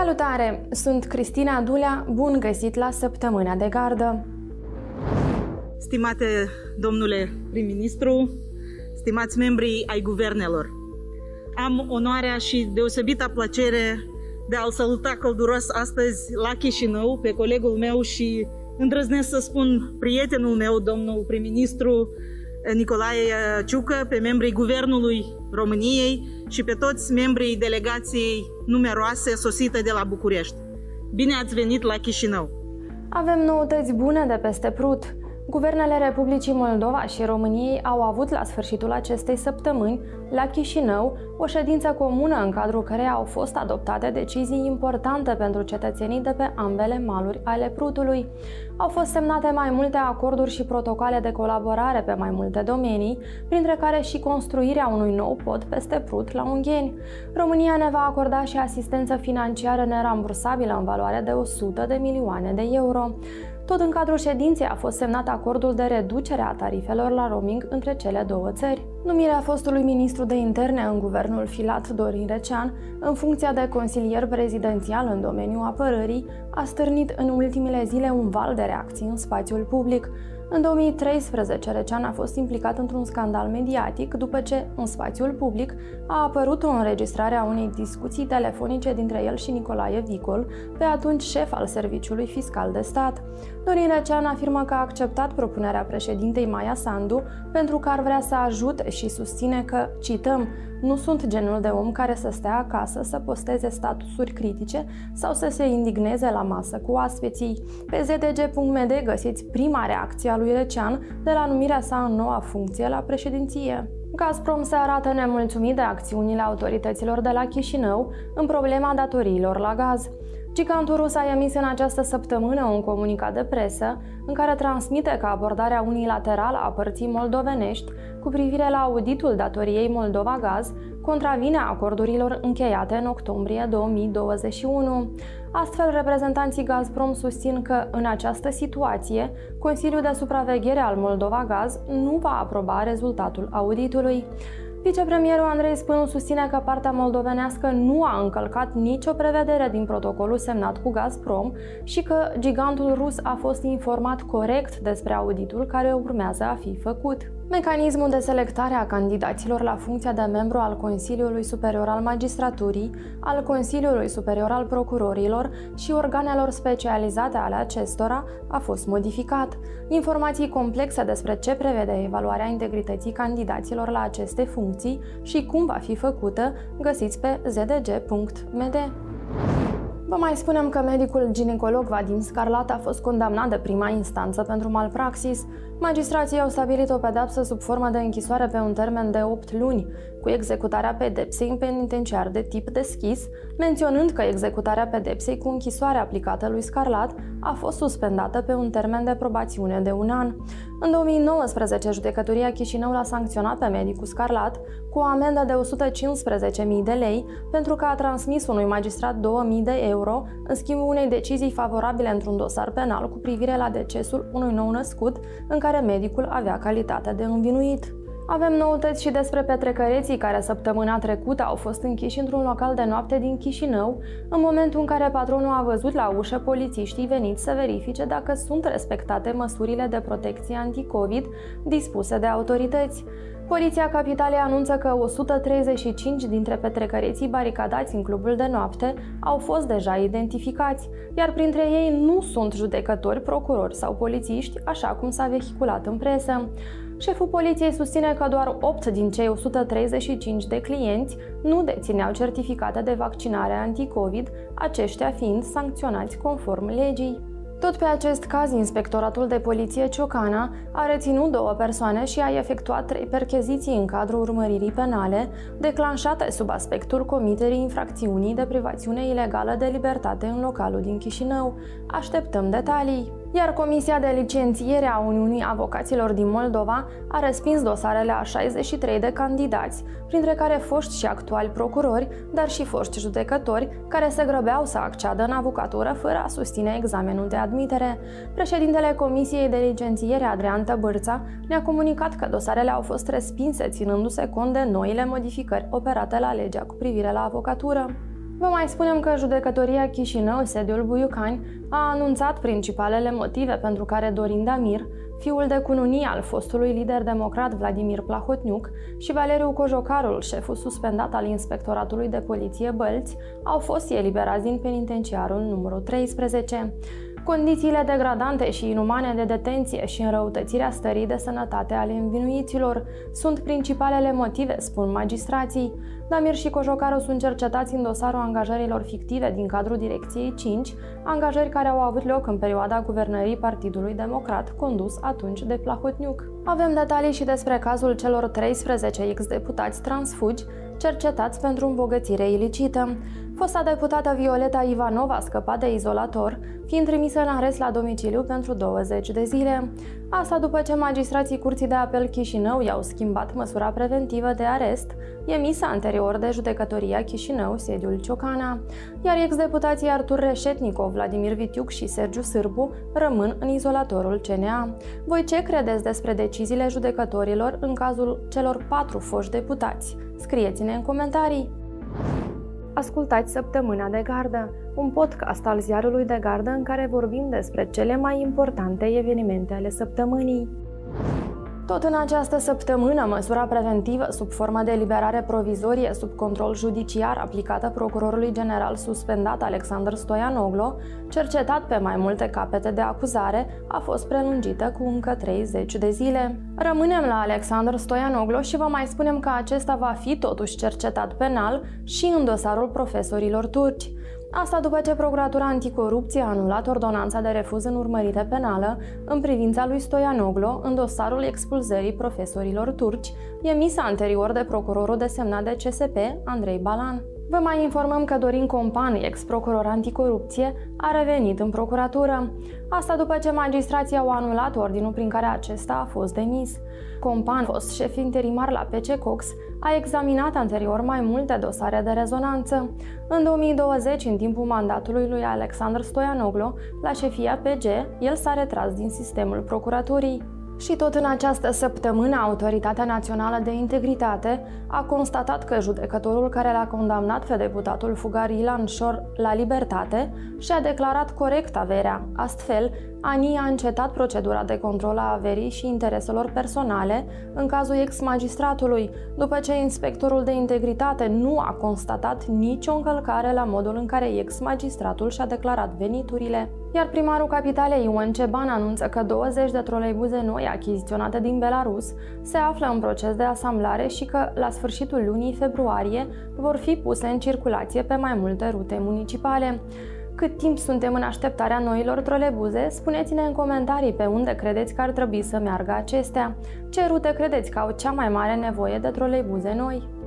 Salutare! Sunt Cristina Dulea, bun găsit la Săptămâna de Gardă. Stimate domnule prim-ministru, stimați membrii ai guvernelor, am onoarea și deosebită plăcere de a-l saluta călduros astăzi la Chișinău pe colegul meu și îndrăznesc să spun prietenul meu, domnul prim-ministru Nicolae Ciucă, pe membrii Guvernului României și pe toți membrii delegației numeroase sosite de la București. Bine ați venit la Chișinău! Avem noutăți bune de peste Prut. Guvernele Republicii Moldova și României au avut la sfârșitul acestei săptămâni, la Chișinău, o ședință comună în cadrul căreia au fost adoptate decizii importante pentru cetățenii de pe ambele maluri ale Prutului. Au fost semnate mai multe acorduri și protocoale de colaborare pe mai multe domenii, printre care și construirea unui nou pod peste Prut la Ungheni. România ne va acorda și asistență financiară nerambursabilă în valoare de 100 de milioane de euro. Tot în cadrul ședinței a fost semnat acordul de reducere a tarifelor la roaming între cele două țări. Numirea fostului ministru de interne în guvernul filat Dorin Recean, în funcția de consilier prezidențial în domeniul apărării, a stârnit în ultimele zile un val de reacții în spațiul public. În 2013, Recean a fost implicat într-un scandal mediatic după ce, în spațiul public, a apărut o înregistrare a unei discuții telefonice dintre el și Nicolae Vicol, pe atunci șef al Serviciului Fiscal de Stat. Dorin Recean afirmă că a acceptat propunerea președintei Maia Sandu pentru că ar vrea să ajute și susține că, cităm, nu sunt genul de om care să stea acasă, să posteze statusuri critice sau să se indigneze la masă cu aspeții. Pe zdg.md găsiți prima reacție a lui Recean de la numirea sa în noua funcție la președinție. Gazprom se arată nemulțumit de acțiunile autorităților de la Chișinău în problema datoriilor la gaz. Gigantul rus a emis în această săptămână un comunicat de presă în care transmite că abordarea unilaterală a părții moldovenești cu privire la auditul datoriei Moldova Gaz contravine acordurilor încheiate în octombrie 2021. Astfel, reprezentanții Gazprom susțin că, în această situație, Consiliul de Supraveghere al Moldova Gaz nu va aproba rezultatul auditului. Vicepremierul Andrei Spânu susține că partea moldovenească nu a încălcat nicio prevedere din protocolul semnat cu Gazprom și că gigantul rus a fost informat corect despre auditul care urmează a fi făcut. Mecanismul de selectare a candidaților la funcția de membru al Consiliului Superior al Magistraturii, al Consiliului Superior al Procurorilor și organelor specializate ale acestora a fost modificat. Informații complexe despre ce prevede evaluarea integrității candidaților la aceste funcții și cum va fi făcută găsiți pe zdg.md. Vă mai spunem că medicul ginecolog Vadim Scarlat a fost condamnat de prima instanță pentru malpraxis. Magistrații au stabilit o pedapsă sub formă de închisoare pe un termen de 8 luni, cu executarea pedepsei în penitenciar de tip deschis, menționând că executarea pedepsei cu închisoare aplicată lui Scarlat a fost suspendată pe un termen de probațiune de un an. În 2019, judecătoria Chișinău l-a sancționat pe medicul Scarlat cu o amendă de 115.000 de lei pentru că a transmis unui magistrat 2.000 de euro în schimbul unei decizii favorabile într-un dosar penal cu privire la decesul unui nou născut în care medicul avea calitatea de învinuit. Avem noutăți și despre petrecăreții care săptămâna trecută au fost închiși într-un local de noapte din Chișinău, în momentul în care patronul a văzut la ușă polițiștii veniți să verifice dacă sunt respectate măsurile de protecție anti-COVID dispuse de autorități. Poliția Capitalei anunță că 135 dintre petrecăreții baricadați în clubul de noapte au fost deja identificați, iar printre ei nu sunt judecători, procurori sau polițiști, așa cum s-a vehiculat în presă. Șeful poliției susține că doar 8 din cei 135 de clienți nu dețineau certificate de vaccinare anti-COVID, aceștia fiind sancționați conform legii. Tot pe acest caz, Inspectoratul de Poliție Ciocana a reținut două persoane și a efectuat trei percheziții în cadrul urmăririi penale, declanșate sub aspectul comiterii infracțiunii de privațiune ilegală de libertate în localul din Chișinău. Așteptăm detalii iar Comisia de Licențiere a Uniunii Avocaților din Moldova a respins dosarele a 63 de candidați, printre care foști și actuali procurori, dar și foști judecători, care se grăbeau să acceadă în avocatură fără a susține examenul de admitere. Președintele Comisiei de Licențiere, Adrian Tăbârța, ne-a comunicat că dosarele au fost respinse ținându-se cont de noile modificări operate la legea cu privire la avocatură. Vă mai spunem că judecătoria Chișinău, sediul Buiucani, a anunțat principalele motive pentru care Dorin Damir, fiul de cununie al fostului lider democrat Vladimir Plahotniuc și Valeriu Cojocarul, șeful suspendat al Inspectoratului de Poliție Bălți, au fost eliberați din penitenciarul numărul 13. Condițiile degradante și inumane de detenție și înrăutățirea stării de sănătate ale învinuiților sunt principalele motive, spun magistrații. Damir și Cojocaru sunt cercetați în dosarul angajărilor fictive din cadrul Direcției 5, angajări care au avut loc în perioada guvernării Partidului Democrat, condus atunci de Plahotniuc. Avem detalii și despre cazul celor 13 ex-deputați transfugi cercetați pentru îmbogățire ilicită. Fosta deputată Violeta Ivanova a scăpat de izolator, fiind trimisă în arest la domiciliu pentru 20 de zile. Asta după ce magistrații Curții de Apel Chișinău i-au schimbat măsura preventivă de arest, emisă anterior de judecătoria Chișinău, sediul Ciocana, iar ex-deputații Artur Reșetnicov, Vladimir Vitiuc și Sergiu Sârbu rămân în izolatorul CNA. Voi ce credeți despre deciziile judecătorilor în cazul celor patru foști deputați? Scrieți-ne în comentarii! Ascultați Săptămâna de Gardă, un podcast al ziarului de gardă în care vorbim despre cele mai importante evenimente ale săptămânii. Tot în această săptămână, măsura preventivă sub formă de eliberare provizorie sub control judiciar aplicată procurorului general suspendat Alexander Stoianoglo, cercetat pe mai multe capete de acuzare, a fost prelungită cu încă 30 de zile. Rămânem la Alexander Stoianoglo și vă mai spunem că acesta va fi totuși cercetat penal și în dosarul profesorilor turci. Asta după ce Procuratura Anticorupție a anulat ordonanța de refuz în urmărire penală în privința lui Stoianoglo în dosarul expulzării profesorilor turci, emisă anterior de procurorul desemnat de CSP, Andrei Balan. Vă mai informăm că Dorin Compan, ex-procuror anticorupție, a revenit în procuratură. Asta după ce magistrații au anulat ordinul prin care acesta a fost demis. Compan, fost șef interimar la PC Cox, a examinat anterior mai multe dosare de rezonanță. În 2020, în timpul mandatului lui Alexandru Stoianoglu, la șefia PG, el s-a retras din sistemul procuraturii. Și tot în această săptămână, Autoritatea Națională de Integritate a constatat că judecătorul care l-a condamnat pe deputatul fugar Ilan Șor la libertate și-a declarat corect averea. Astfel, ANI a încetat procedura de control a averii și intereselor personale în cazul ex-magistratului, după ce inspectorul de integritate nu a constatat nicio încălcare la modul în care ex-magistratul și-a declarat veniturile. Iar primarul capitalei Ion Ceban anunță că 20 de troleibuze noi achiziționate din Belarus se află în proces de asamblare și că la sfârșitul lunii februarie vor fi puse în circulație pe mai multe rute municipale. Cât timp suntem în așteptarea noilor trolebuze, spuneți-ne în comentarii pe unde credeți că ar trebui să meargă acestea. Ce rute credeți că au cea mai mare nevoie de troleibuze noi?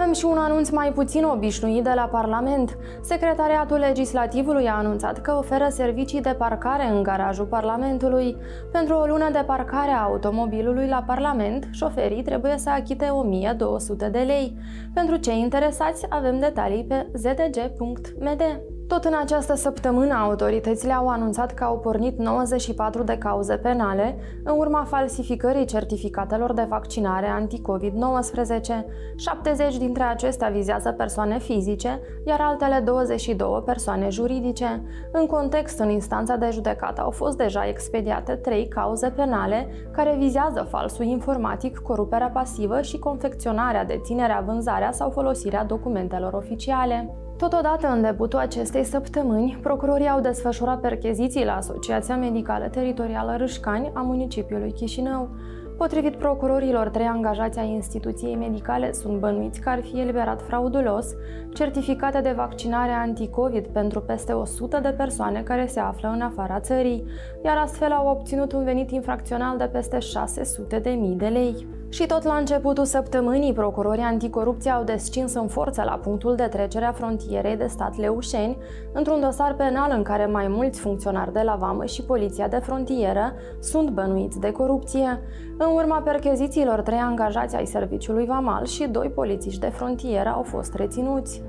Avem și un anunț mai puțin obișnuit de la Parlament. Secretariatul Legislativului a anunțat că oferă servicii de parcare în garajul Parlamentului. Pentru o lună de parcare a automobilului la Parlament, șoferii trebuie să achite 1200 de lei. Pentru cei interesați, avem detalii pe zdg.md. Tot în această săptămână, autoritățile au anunțat că au pornit 94 de cauze penale în urma falsificării certificatelor de vaccinare anti-COVID-19. 70 dintre acestea vizează persoane fizice, iar altele 22 persoane juridice. În context, în instanța de judecată au fost deja expediate trei cauze penale care vizează falsul informatic, coruperea pasivă și confecționarea, deținerea, vânzarea sau folosirea documentelor oficiale. Totodată, în debutul acestei săptămâni, procurorii au desfășurat percheziții la Asociația Medicală Teritorială Râșcani a municipiului Chișinău. Potrivit procurorilor, trei angajați ai instituției medicale sunt bănuiți că ar fi eliberat fraudulos certificate de vaccinare anti-COVID pentru peste 100 de persoane care se află în afara țării, iar astfel au obținut un venit infracțional de peste 600 de mii de lei. Și tot la începutul săptămânii, procurorii anticorupție au descins în forță la punctul de trecere a frontierei de stat Leușeni, într-un dosar penal în care mai mulți funcționari de la Vamă și Poliția de Frontieră sunt bănuiți de corupție. În urma perchezițiilor, trei angajați ai serviciului Vamal și doi polițiști de frontieră au fost reținuți.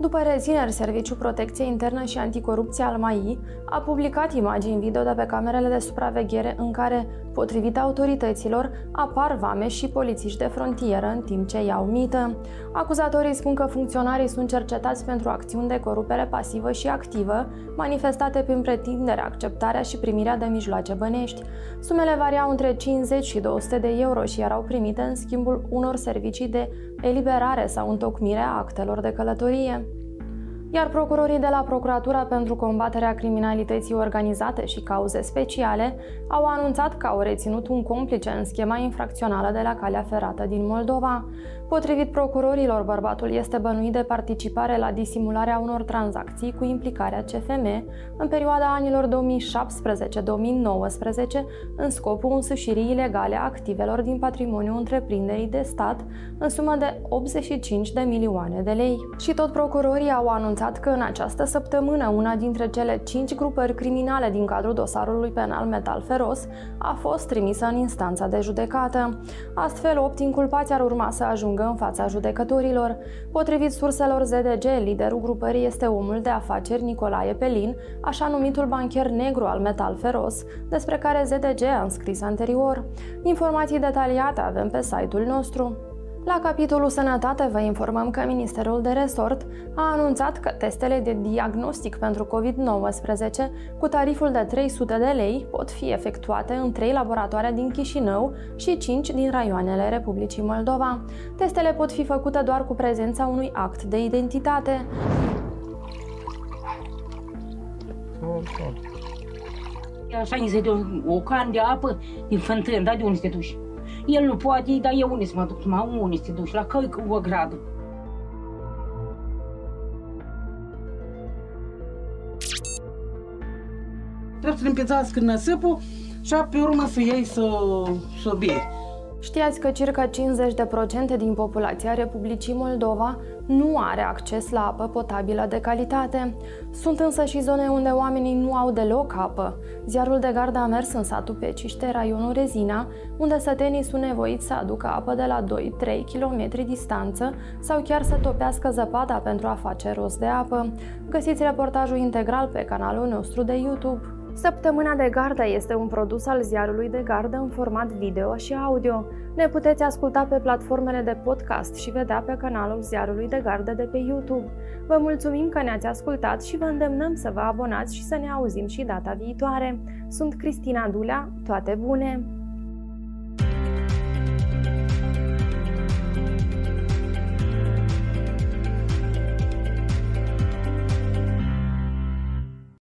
După rețineri, Serviciul Protecție Internă și Anticorupție al MAI a publicat imagini video de pe camerele de supraveghere în care potrivit autorităților, apar vame și polițiști de frontieră în timp ce iau mită. Acuzatorii spun că funcționarii sunt cercetați pentru acțiuni de corupere pasivă și activă, manifestate prin pretindere acceptarea și primirea de mijloace bănești. Sumele variau între 50 și 200 de euro și erau primite în schimbul unor servicii de eliberare sau întocmire a actelor de călătorie iar procurorii de la Procuratura pentru combaterea criminalității organizate și cauze speciale au anunțat că au reținut un complice în schema infracțională de la calea ferată din Moldova. Potrivit procurorilor, bărbatul este bănuit de participare la disimularea unor tranzacții cu implicarea CFM în perioada anilor 2017-2019 în scopul însușirii ilegale a activelor din patrimoniul întreprinderii de stat în sumă de 85 de milioane de lei. Și tot procurorii au anunțat că în această săptămână una dintre cele cinci grupări criminale din cadrul dosarului penal Metal Feros a fost trimisă în instanța de judecată. Astfel, opt inculpați ar urma să ajungă ajungă în fața judecătorilor. Potrivit surselor ZDG, liderul grupării este omul de afaceri Nicolae Pelin, așa numitul bancher negru al Metal Feros, despre care ZDG a înscris anterior. Informații detaliate avem pe site-ul nostru. La capitolul Sănătate vă informăm că Ministerul de Resort a anunțat că testele de diagnostic pentru COVID-19 cu tariful de 300 de lei pot fi efectuate în 3 laboratoare din Chișinău și 5 din raioanele Republicii Moldova. Testele pot fi făcute doar cu prezența unui act de identitate. Așa ni se dă o can de apă din fântân, da? De unde te duci? El nu poate, dar eu unde să mă duc? Mă, unde să te duci? La căi cu o gradă. Trebuie să le împețească năsipul și pe urmă să iei să, să bei. Știați că circa 50% din populația Republicii Moldova nu are acces la apă potabilă de calitate. Sunt însă și zone unde oamenii nu au deloc apă. Ziarul de gardă a mers în satul Peciște, raionul Rezina, unde sătenii sunt nevoiți să aducă apă de la 2-3 km distanță sau chiar să topească zăpada pentru a face rost de apă. Găsiți reportajul integral pe canalul nostru de YouTube. Săptămâna de gardă este un produs al ziarului de gardă în format video și audio. Ne puteți asculta pe platformele de podcast și vedea pe canalul ziarului de gardă de pe YouTube. Vă mulțumim că ne-ați ascultat și vă îndemnăm să vă abonați și să ne auzim și data viitoare. Sunt Cristina Dulea, toate bune!